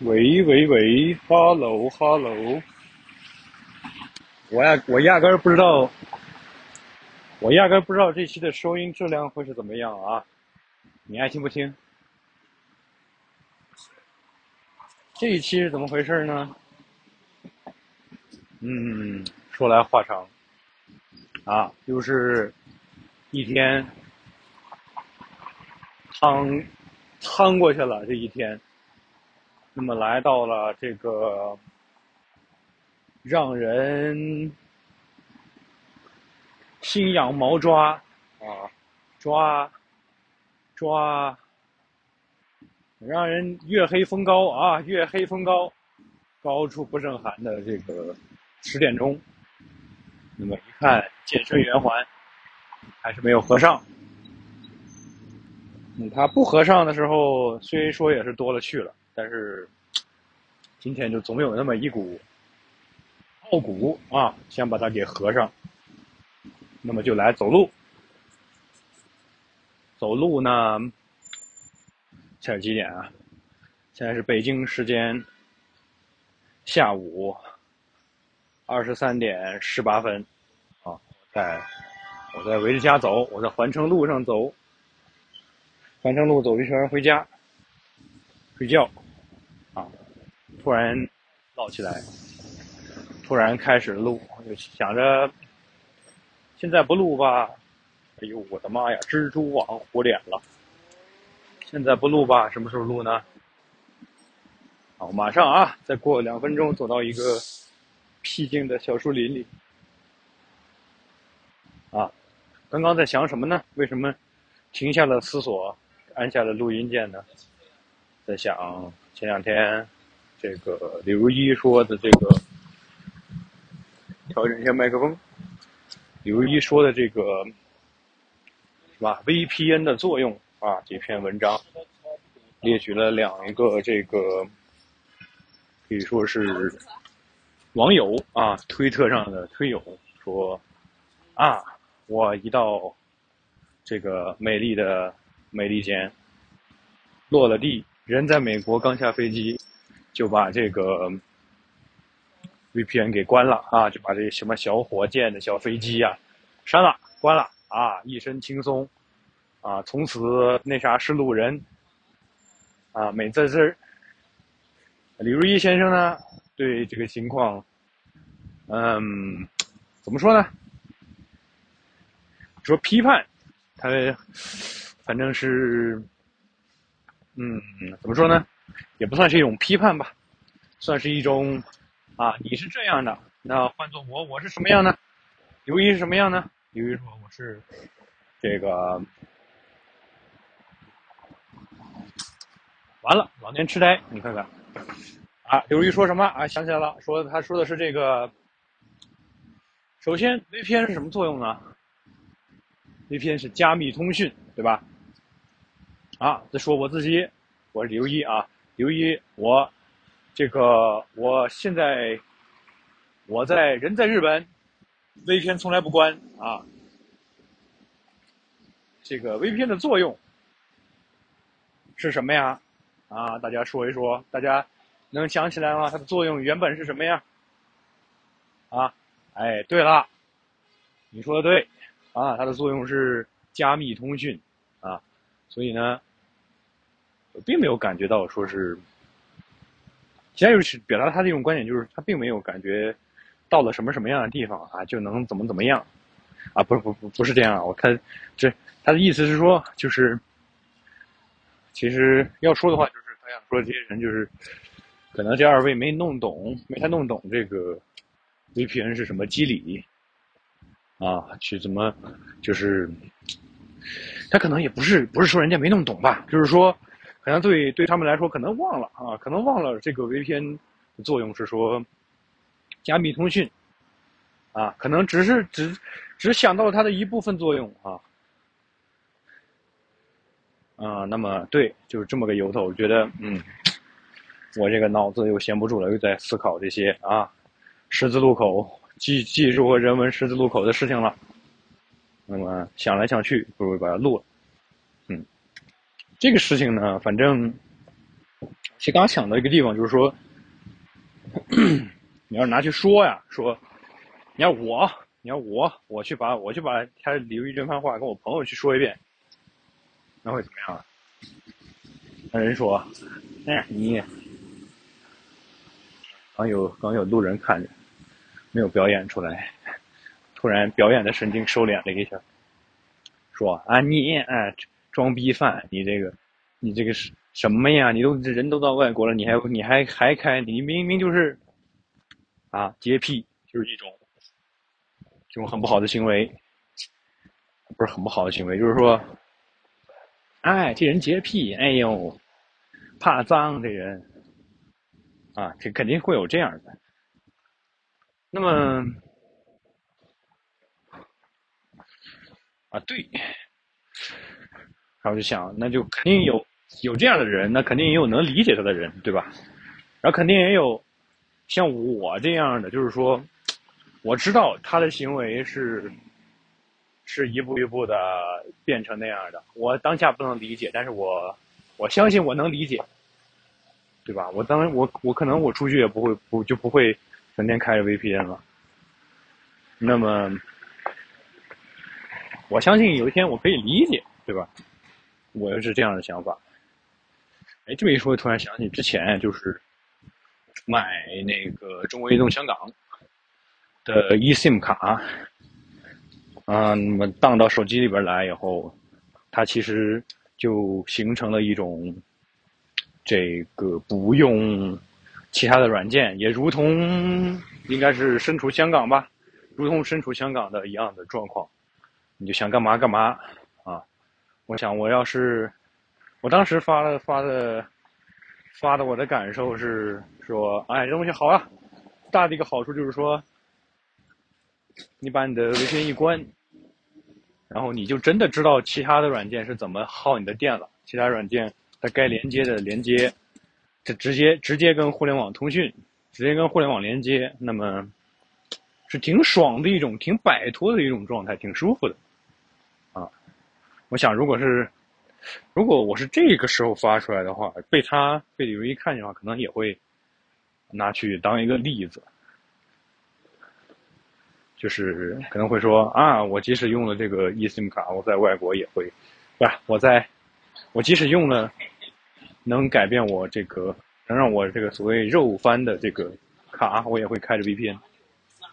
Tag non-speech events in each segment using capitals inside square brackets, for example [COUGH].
喂喂喂哈喽哈喽我压我压根儿不知道，我压根儿不知道这期的收音质量会是怎么样啊？你爱听不听？这一期是怎么回事呢？嗯，说来话长，啊，又是一天，趟趟过去了这一天。那么来到了这个让人心痒毛抓啊，抓抓，让人月黑风高啊，月黑风高，高处不胜寒的这个十点钟。那么一看健身圆环还是没有合上。嗯，它不合上的时候，虽说也是多了去了。但是今天就总有那么一股傲骨啊，想把它给合上。那么就来走路。走路呢，现在几点啊？现在是北京时间下午二十三点十八分啊。在我在围着家走，我在环城路上走，环城路走一圈回家睡觉。突然闹起来，突然开始录，就想着现在不录吧，哎呦我的妈呀，蜘蛛网糊脸了！现在不录吧，什么时候录呢？好，马上啊，再过两分钟走到一个僻静的小树林里。啊，刚刚在想什么呢？为什么停下了思索，按下了录音键呢？在想前两天。这个李如一说的这个，调整一下麦克风。李如一说的这个，是吧？VPN 的作用啊，这篇文章列举了两个这个，可以说是网友啊，推特上的推友说，啊，我一到这个美丽的美利坚，落了地，人在美国刚下飞机。就把这个 VPN 给关了啊，就把这什么小火箭的小飞机呀、啊、删了、关了啊，一身轻松啊，从此那啥是路人啊，美滋滋。李如一先生呢，对这个情况，嗯，怎么说呢？说批判，他反正是，嗯，怎么说呢？也不算是一种批判吧，算是一种，啊，你是这样的，那换做我，我是什么样呢？刘一是什么样呢？刘一说我是，这个，完了，老年痴呆，你看看，啊，刘一说什么啊？想起来了，说他说的是这个，首先 VPN 是什么作用呢？VPN 是加密通讯，对吧？啊，再说我自己，我是刘一啊。由于我，这个我现在我在人在日本，VPN 从来不关啊。这个 VPN 的作用是什么呀？啊，大家说一说，大家能想起来吗？它的作用原本是什么呀？啊，哎，对了，你说的对啊，它的作用是加密通讯啊，所以呢。我并没有感觉到说是，其他就是表达他这种观点，就是他并没有感觉到了什么什么样的地方啊，就能怎么怎么样，啊，不不不不是这样啊，我看这他的意思是说，就是其实要说的话，就是他想说这些人就是可能这二位没弄懂，没太弄懂这个 VPN 是什么机理啊，去怎么就是他可能也不是不是说人家没弄懂吧，就是说。可能对对他们来说，可能忘了啊，可能忘了这个 VPN 的作用是说加密通讯啊，可能只是只只想到了它的一部分作用啊啊，那么对，就是这么个由头。我觉得嗯，我这个脑子又闲不住了，又在思考这些啊十字路口技技术和人文十字路口的事情了。那么想来想去，不如把它录了。这个事情呢，反正其实刚想到一个地方，就是说，[CLEARS THROAT] 你要拿去说呀，说，你要我，你要我，我去把我去把他刘一这番话跟我朋友去说一遍，那会怎么样啊？那人说，哎，你，刚有刚有路人看着，没有表演出来，突然表演的神经收敛了一下，说啊你哎装逼犯，你这个，你这个是。什么呀？你都人都到外国了，你还你还还开？你明明就是啊，洁癖，就是一种这种很不好的行为，不是很不好的行为，就是说，哎，这人洁癖，哎呦，怕脏，这人啊，这肯定会有这样的。那么啊，对，然后就想，那就肯定有。有这样的人，那肯定也有能理解他的人，对吧？然后肯定也有像我这样的，就是说，我知道他的行为是是一步一步的变成那样的。我当下不能理解，但是我我相信我能理解，对吧？我当我我可能我出去也不会不就不会整天开着 VPN 了。那么我相信有一天我可以理解，对吧？我也是这样的想法。哎，这么一说，突然想起之前就是买那个中国移动香港的 eSIM 卡，啊，那么当到手机里边来以后，它其实就形成了一种这个不用其他的软件，也如同应该是身处香港吧，如同身处香港的一样的状况，你就想干嘛干嘛！我想我要是。我当时发了发的发的我的感受是说，哎，这东西好啊，大的一个好处就是说，你把你的 VPN 一关，然后你就真的知道其他的软件是怎么耗你的电了。其他软件它该连接的连接，就直接直接跟互联网通讯，直接跟互联网连接，那么是挺爽的一种，挺摆脱的一种状态，挺舒服的。我想如果是。如果我是这个时候发出来的话，被他被李如一看见的话，可能也会拿去当一个例子，就是可能会说啊，我即使用了这个 eSIM 卡，我在外国也会，不是我在，我即使用了能改变我这个，能让我这个所谓肉翻的这个卡，我也会开着 VPN，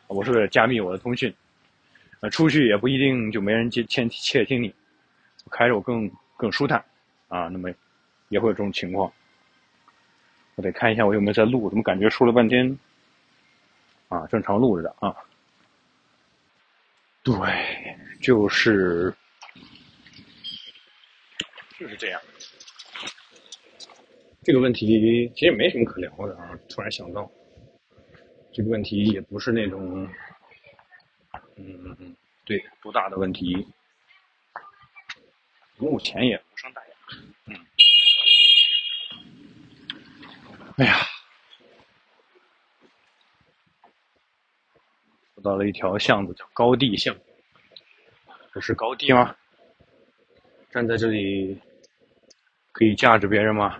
我是为了加密我的通讯，呃，出去也不一定就没人接窃窃听你，开着我更。更舒坦，啊，那么也会有这种情况。我得看一下我有没有在录，怎么感觉说了半天，啊，正常录着的啊。对，就是就是这样。这个问题其实没什么可聊的啊，突然想到，这个问题也不是那种，嗯，对，多大的问题。目前也无伤大雅，嗯，哎呀，走到了一条巷子，叫高地巷。这是高地吗？站在这里可以架着别人吗？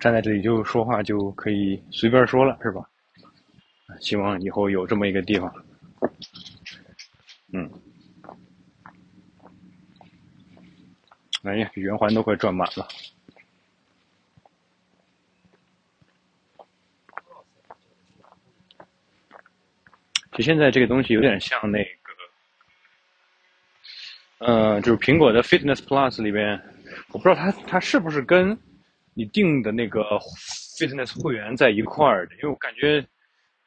站在这里就说话就可以随便说了是吧？希望以后有这么一个地方。嗯，哎呀，圆环都快转满了。就现在这个东西有点像那个，呃，就是苹果的 Fitness Plus 里边，我不知道它它是不是跟你订的那个 Fitness 会员在一块儿的，因为我感觉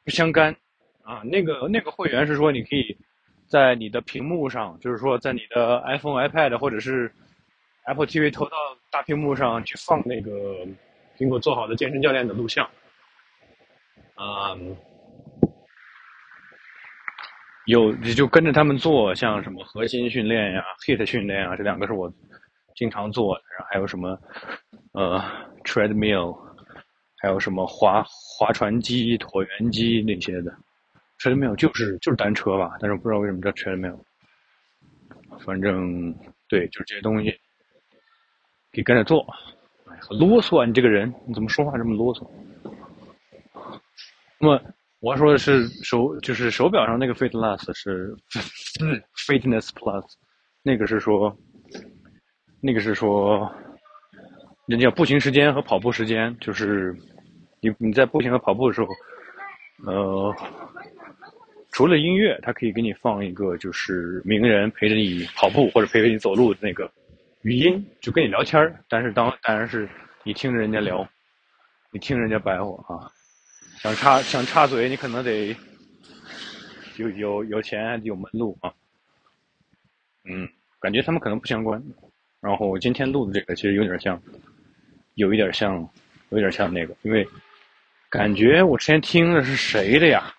不相干啊。那个那个会员是说你可以。在你的屏幕上，就是说，在你的 iPhone、iPad 或者是 Apple TV 投到大屏幕上去放那个苹果做好的健身教练的录像，啊、有你就跟着他们做，像什么核心训练呀、HIIT 训练啊，这两个是我经常做的。然后还有什么呃 treadmill，还有什么划划船机、椭圆机那些的。treadmill 就是就是单车吧，但是我不知道为什么叫 treadmill。反正对，就是这些东西。给跟着做。哎，很啰嗦啊！你这个人，你怎么说话这么啰嗦？那么我要说的是手，就是手表上那个 Fitness 是 [LAUGHS] Fitness Plus，那个是说，那个是说，人家步行时间和跑步时间，就是你你在步行和跑步的时候，呃。除了音乐，它可以给你放一个就是名人陪着你跑步或者陪着你走路的那个语音，就跟你聊天。但是当当然是你听着人家聊，你听人家白话啊，想插想插嘴，你可能得有有有钱有门路啊。嗯，感觉他们可能不相关。然后我今天录的这个其实有点像，有一点像，有点像那个，因为感觉我之前听的是谁的呀？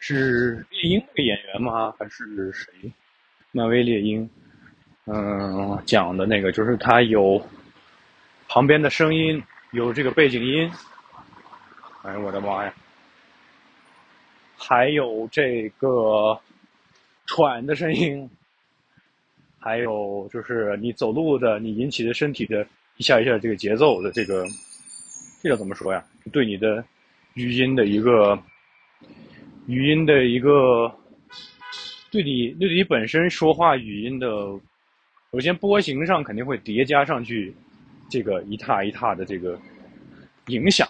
是猎鹰那个演员吗？还是谁？漫威猎鹰，嗯，讲的那个就是他有旁边的声音，有这个背景音。哎呦我的妈呀！还有这个喘的声音，还有就是你走路的，你引起的身体的一下一下这个节奏的这个，这叫怎么说呀？对你的语音的一个。语音的一个，对你对你本身说话语音的，首先波形上肯定会叠加上去，这个一踏一踏的这个影响。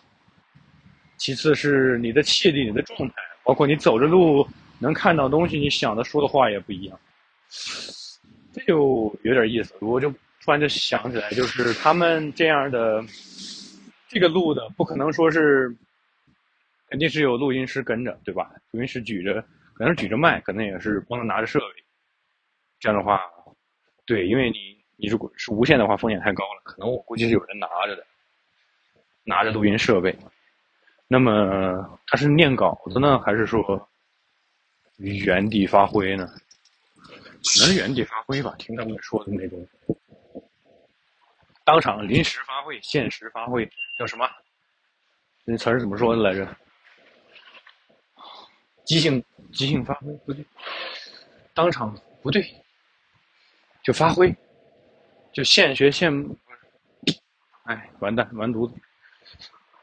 其次是你的气力、你的状态，包括你走着路能看到东西，你想的说的话也不一样。这就有点意思，我就突然就想起来，就是他们这样的这个录的，不可能说是。肯定是有录音师跟着，对吧？录音师举着，可能是举着麦，可能也是帮他拿着设备。这样的话，对，因为你你如果是无线的话，风险太高了，可能我估计是有人拿着的，拿着录音设备。那么他是念稿子呢，还是说原地发挥呢？可能是原地发挥吧，听他们说的那种，当场临时发挥、现实发挥，叫什么？那词儿怎么说的来着？即兴即兴发挥不对，当场不对，就发挥，就现学现，哎，完蛋完犊子，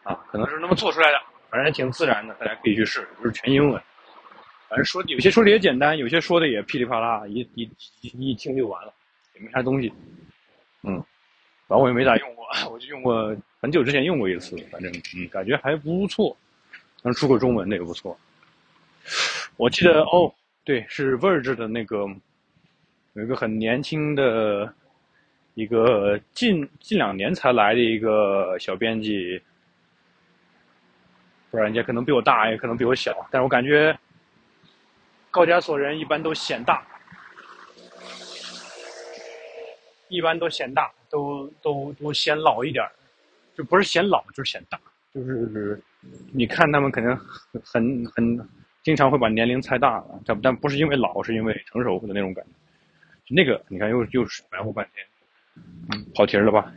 啊，可能是那么做出来的，反正挺自然的，大家可以去试，就是全英文，反正说有些说的也简单，有些说的也噼里啪啦，一一一一听就完了，也没啥东西，嗯，反正我也没咋用过，[LAUGHS] 我就用过很久之前用过一次，反正嗯，感觉还不错，能出个中文的也不错。我记得哦，对，是 Verge 的那个，有一个很年轻的，一个近近两年才来的一个小编辑，不知道人家可能比我大，也可能比我小，但是我感觉高加索人一般都显大，一般都显大，都都都显老一点，就不是显老，就是显大，就是你看他们可能很很。很经常会把年龄猜大了，但但不是因为老，是因为成熟的那种感觉。那个，你看又又是白活半天，跑题了吧？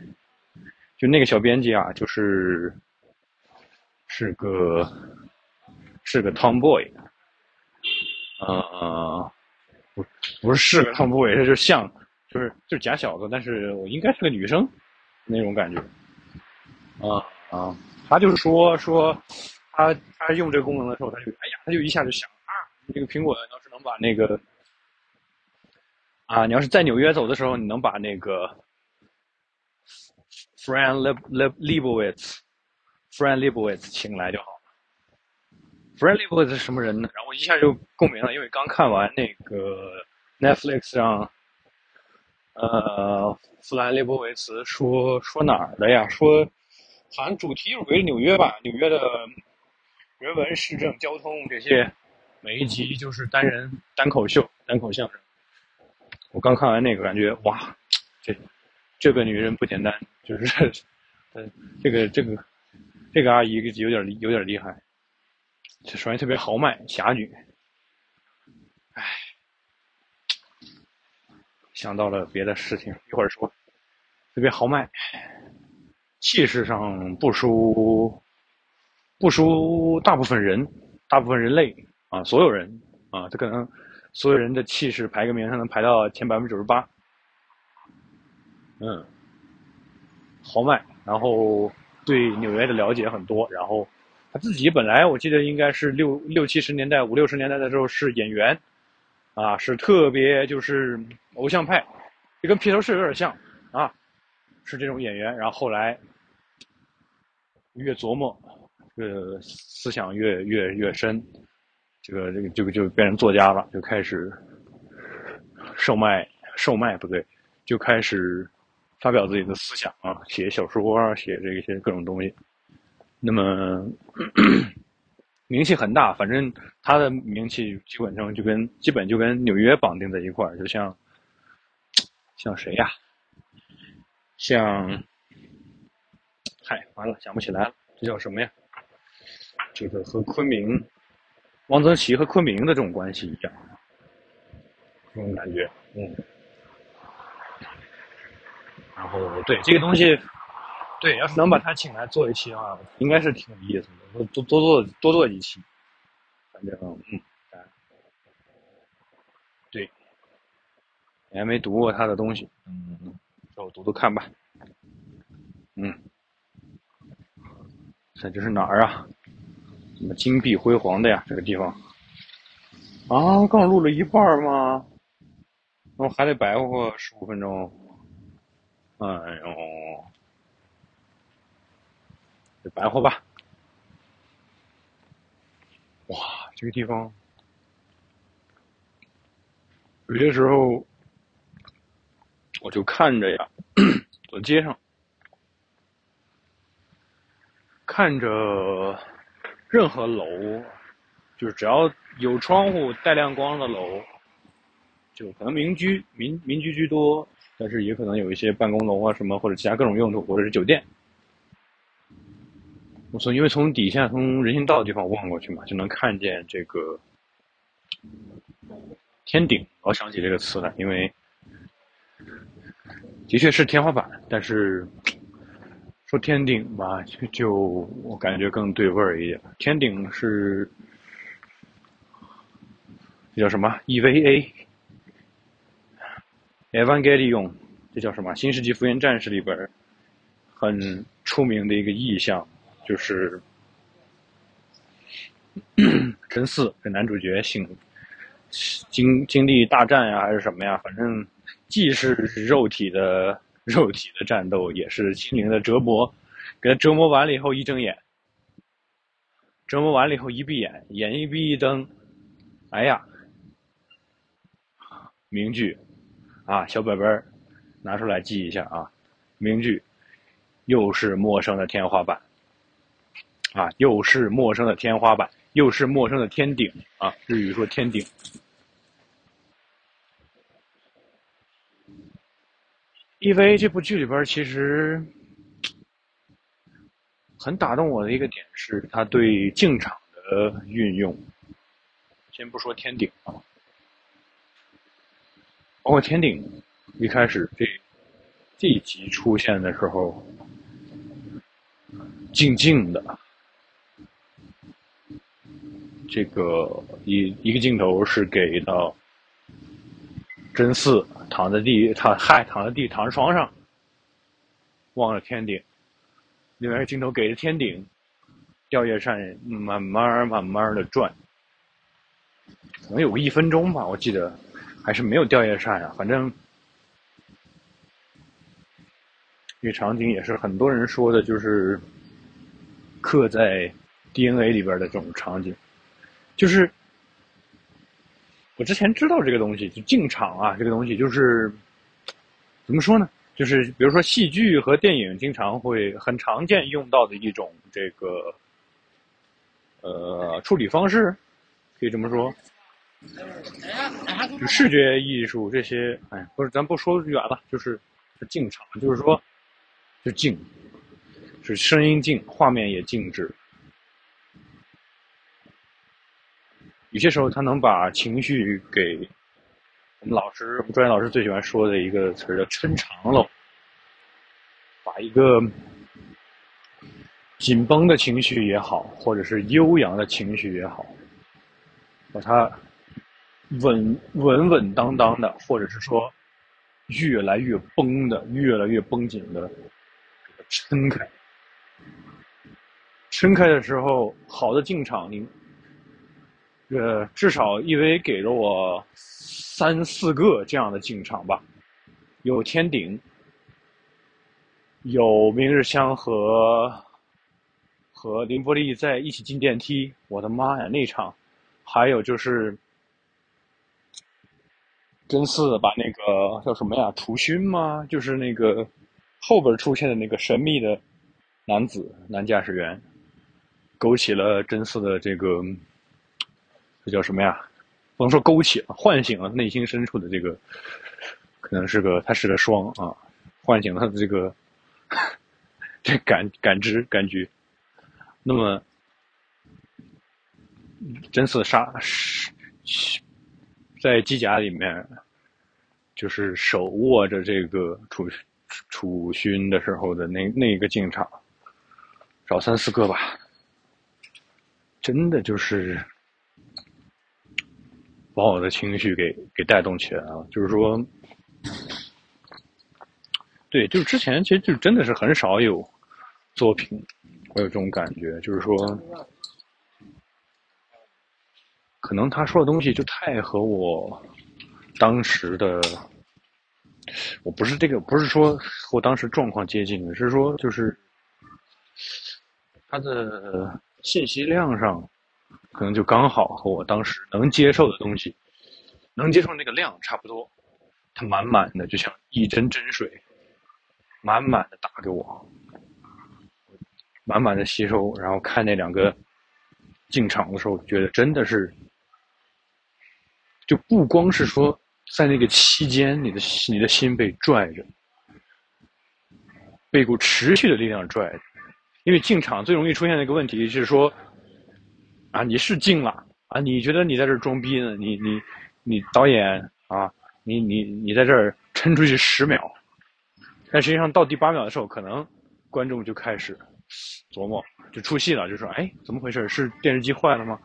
就那个小编辑啊，就是是个是个 tomboy，呃，不不是是个 tomboy，这就像就是就是假小子，但是我应该是个女生那种感觉。啊啊，他就是说说。他他用这个功能的时候，他就哎呀，他就一下就想啊，这个苹果要是能把那个啊，你要是在纽约走的时候，你能把那个 Fran Lebowitz，Fran Lebowitz 请来就好了。Fran Lebowitz 是什么人呢？然后我一下就共鸣了，因为刚看完那个 Netflix 上，呃，弗兰列波维茨说说哪儿的呀？说好像主题是围着纽约吧，纽约的。人文、市政、交通这些，每一集就是单人单口秀、单口相声。我刚看完那个，感觉哇，这这个女人不简单，就是，呃，这个这个这个阿姨有点有点厉害，这声音特别豪迈，侠女。哎，想到了别的事情，一会儿说，特别豪迈，气势上不输。不输大部分人，大部分人类啊，所有人啊，这可能所有人的气势排个名，他能排到前百分之九十八。嗯，豪迈，然后对纽约的了解很多，然后他自己本来我记得应该是六六七十年代五六十年代的时候是演员，啊，是特别就是偶像派，就跟披头士有点像啊，是这种演员，然后后来越琢磨，这个思想越越越深，这个这个这个就变成作家了，就开始售卖售卖不对，就开始。发表自己的思想啊，写小说啊，写这些各种东西，那么 [CLEARS THROAT] 名气很大。反正他的名气基本上就跟基本就跟纽约绑定在一块儿，就像像谁呀？像，嗨，完了想不起来了，这叫什么呀？这个和昆明，汪曾祺和昆明的这种关系一样，这种感觉，嗯。然后对这个东西，对，要是能把他请来做一期的话，应该是挺有意思的，多多做多做几期，反正嗯，对，你还没读过他的东西，嗯，让我读读看吧，嗯，这这是哪儿啊？什么金碧辉煌的呀？这个地方啊，刚录了一半吗？那我还得白活十五分钟。哎呦，就白活吧。哇，这个地方，有些时候我就看着呀，[CLEARS THROAT] 走街上，看着任何楼，就是只要有窗户带亮光的楼，就可能民居民民居居多。但是也可能有一些办公楼啊什么，或者其他各种用途，或者是酒店。我从因为从底下从人行道的地方望过去嘛，就能看见这个天顶。我想起这个词来，因为的确是天花板，但是说天顶吧，就就我感觉更对味儿一点。天顶是这叫什么？EVA。Evangelion，这叫什么？《新世纪福音战士》里边很出名的一个意象，就是真嗣这男主角经经经历大战呀，还是什么呀？反正既是肉体的肉体的战斗，也是心灵的折磨。给他折磨完了以后，一睁眼，折磨完了以后一闭眼，眼一闭一睁，哎呀，名句。啊，小本本拿出来记一下啊！名句，又是陌生的天花板，啊，又是陌生的天花板，又是陌生的天顶啊！日语说天顶。EVA 这部剧里边其实很打动我的一个点是，他对镜场的运用。先不说天顶啊。包括天顶一开始这这一集出现的时候，静静的，这个一一个镜头是给到真嗣躺在地，他嗨躺在地躺在床上，望着天顶；另外一个镜头给着天顶，吊叶扇慢慢慢慢的转，可能有个一分钟吧，我记得。还是没有吊叶扇呀，反正这个场景也是很多人说的，就是刻在 DNA 里边的这种场景。就是我之前知道这个东西，就进场啊，这个东西就是怎么说呢？就是比如说戏剧和电影经常会很常见用到的一种这个呃处理方式，可以这么说。就视觉艺术这些，哎，不是，咱不说远了，就是进场，就是说，就静，是声音静，画面也静止。有些时候，他能把情绪给我们老师、我们专业老师最喜欢说的一个词儿叫抻长了，把一个紧绷的情绪也好，或者是悠扬的情绪也好，把它。稳稳稳当当的，或者是说越来越绷的、越来越绷紧的撑开。撑开的时候，好的进场，你呃至少 EV 给了我三四个这样的进场吧，有天顶，有明日香和和林波利在一起进电梯，我的妈呀那场，还有就是真嗣把那个叫什么呀楚勋吗？就是那个后边出现的那个神秘的男子男驾驶员。勾起了真嗣的这个，这叫什么呀？不能说勾起了，唤醒了内心深处的这个，可能是个他是个双啊，唤醒了他的这个这感感知感觉。那么，真嗣杀在机甲里面，就是手握着这个楚楚勋的时候的那那个进场，找三四个吧。真的就是把我的情绪给给带动起来了，就是说，对，就是之前其实就真的是很少有作品会有这种感觉，就是说，可能他说的东西就太和我当时的，我不是这个，不是说和我当时状况接近，是说就是他的。信息量上，可能就刚好和我当时能接受的东西，能接受那个量差不多。它满满的，就像一针针水，满满的打给我，满满的吸收。然后看那两个进场的时候，觉得真的是，就不光是说在那个期间，你的你的心被拽着，被一股持续的力量拽着。因为进场最容易出现的一个问题是说，啊，你是进了啊，你觉得你在这装逼呢？你你你导演啊，你你你在这儿撑出去十秒，但实际上到第八秒的时候，可能观众就开始琢磨，就出戏了，就说，哎，怎么回事？是电视机坏了吗？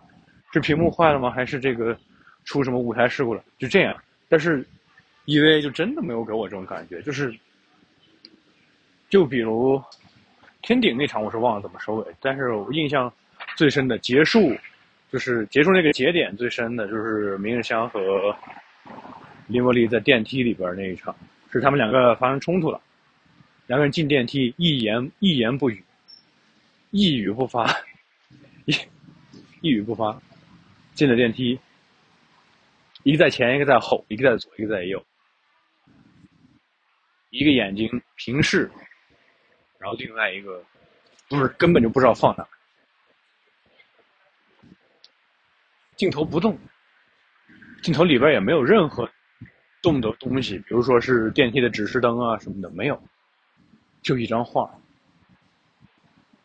是屏幕坏了吗？还是这个出什么舞台事故了？就这样。但是 EVA 就真的没有给我这种感觉，就是，就比如。天顶那场我是忘了怎么收尾，但是我印象最深的结束，就是结束那个节点最深的就是明日香和林波丽在电梯里边那一场，是他们两个发生冲突了，两个人进电梯一言一言不语，一语不发，一一语不发，进了电梯，一个在前，一个在后，一个在左，一个在右，一个眼睛平视。然后另外一个，不是根本就不知道放哪，镜头不动，镜头里边也没有任何动的东西，比如说是电梯的指示灯啊什么的，没有，就一张画。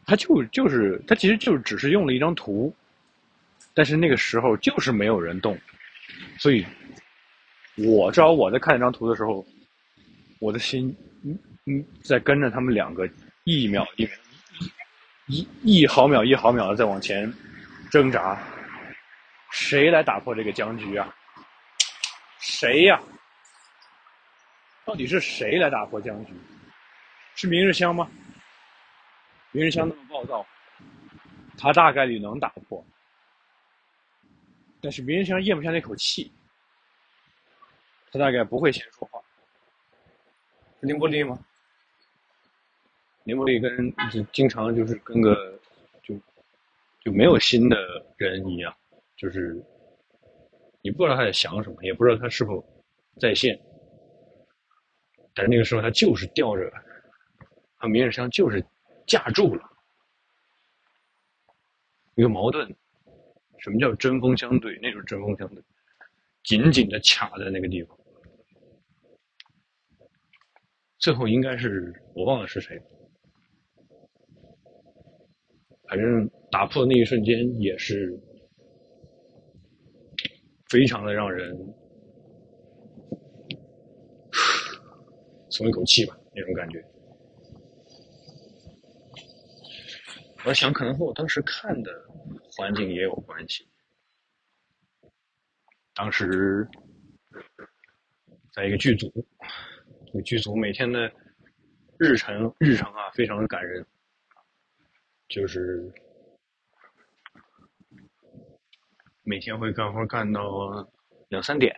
他就就是他其实就只是用了一张图，但是那个时候就是没有人动，所以，我知道我在看那张图的时候，我的心嗯嗯在跟着他们两个。一秒一秒一一毫秒一毫秒的在往前挣扎，谁来打破这个僵局啊？谁呀？到底是谁来打破僵局？是明日香吗？明日香那么暴躁，他大概率能打破，但是明日香咽不下那口气，他大概不会先说话。是凌波丽吗？林波丽跟经常就是跟个就就没有心的人一样，就是你不知道他在想什么，也不知道他是否在线。但是那个时候他就是吊着，和明日香就是架住了一个矛盾。什么叫针锋相对？那种针锋相对，紧紧的卡在那个地方。最后应该是我忘了是谁。反正打破的那一瞬间也是非常的让人松一口气吧，那种感觉。我想可能和我当时看的环境也有关系。当时在一个剧组，剧组每天的日程日程啊，非常的感人，就是每天会干活干到两三点，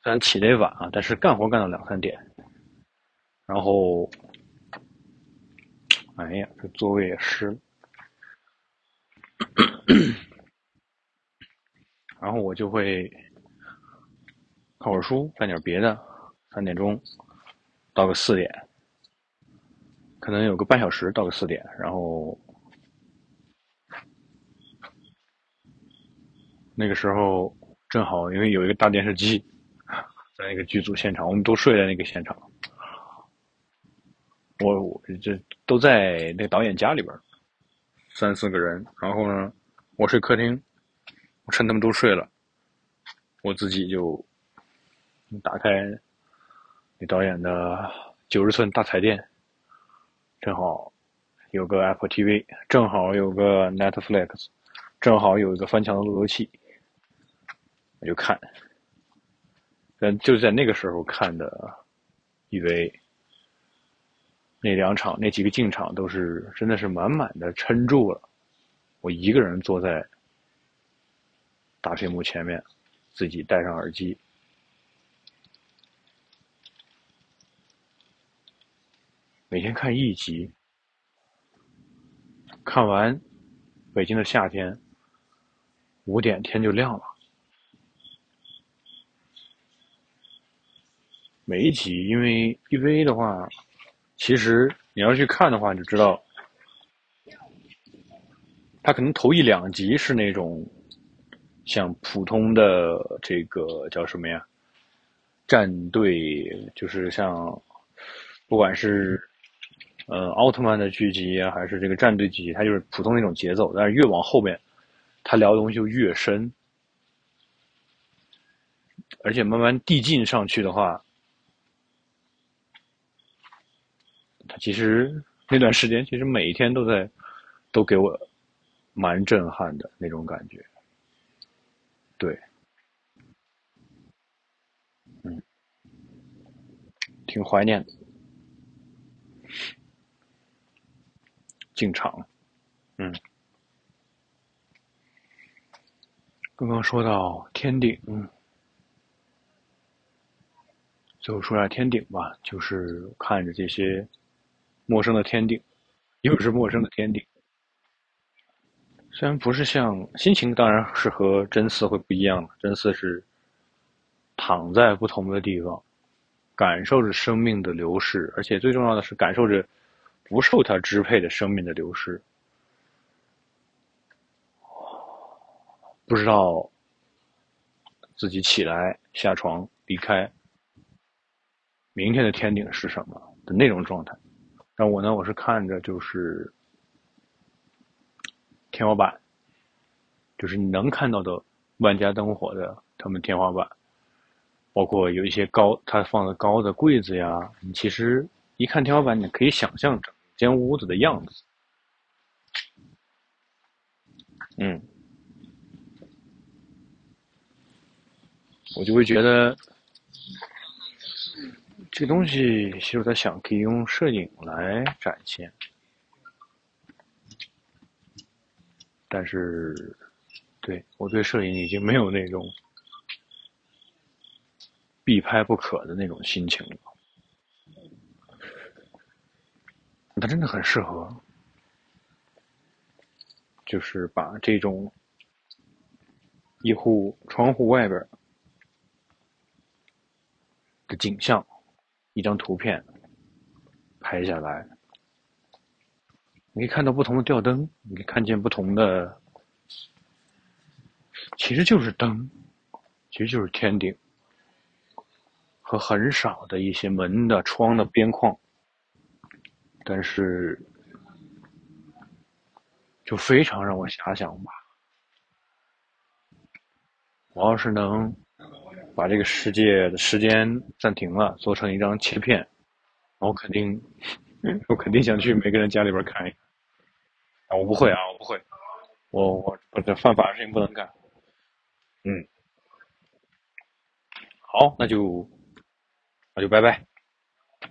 虽然起得晚啊，但是干活干到两三点，然后，哎呀，这座位也湿了。[COUGHS] 然后我就会看会儿书，干点别的。三点钟到个四点，可能有个半小时到个四点。然后那个时候正好，因为有一个大电视机在那个剧组现场，我们都睡在那个现场。我我这都在那个导演家里边，三四个人。然后呢，我睡客厅。我趁他们都睡了，我自己就打开那导演的九十寸大彩电，正好有个 Apple TV，正好有个 Netflix，正好有一个翻墙的路由器，我就看。但就在那个时候看的，以为那两场那几个进场都是真的是满满的撑住了，我一个人坐在。大屏幕前面，自己戴上耳机，每天看一集，看完北京的夏天，五点天就亮了。每一集，因为 EVA 的话，其实你要去看的话，你就知道，它可能头一两集是那种。像普通的这个叫什么呀？战队就是像，不管是呃奥特曼的剧集啊，还是这个战队剧集，它就是普通那种节奏。但是越往后面，他聊的东西就越深，而且慢慢递进上去的话，其实那段时间其实每一天都在，都给我蛮震撼的那种感觉。对，嗯，挺怀念的。进场，嗯，刚刚说到天顶，最后说下天顶吧，就是看着这些陌生的天顶，又是陌生的天顶。虽然不是像心情，当然是和真嗣会不一样了。真嗣是躺在不同的地方，感受着生命的流逝，而且最重要的是感受着不受他支配的生命的流逝。不知道自己起来下床离开，明天的天顶是什么的那种状态。但我呢，我是看着就是。天花板，就是你能看到的万家灯火的他们天花板，包括有一些高，它放的高的柜子呀。你其实一看天花板，你可以想象整间屋子的样子。嗯，我就会觉得这东西，其实我在想，可以用摄影来展现。但是，对，我对摄影已经没有那种必拍不可的那种心情了。它真的很适合，就是把这种一户窗户外边的景象，一张图片拍下来。你可以看到不同的吊灯，你可以看见不同的，其实就是灯，其实就是天顶，和很少的一些门的窗的边框，但是就非常让我遐想吧。我要是能把这个世界的时间暂停了，做成一张切片，我肯定，[LAUGHS] 我肯定想去每个人家里边看一看。啊，我不会啊，我不会，我我我这犯法的事情不能干。嗯，好，那就那就拜拜。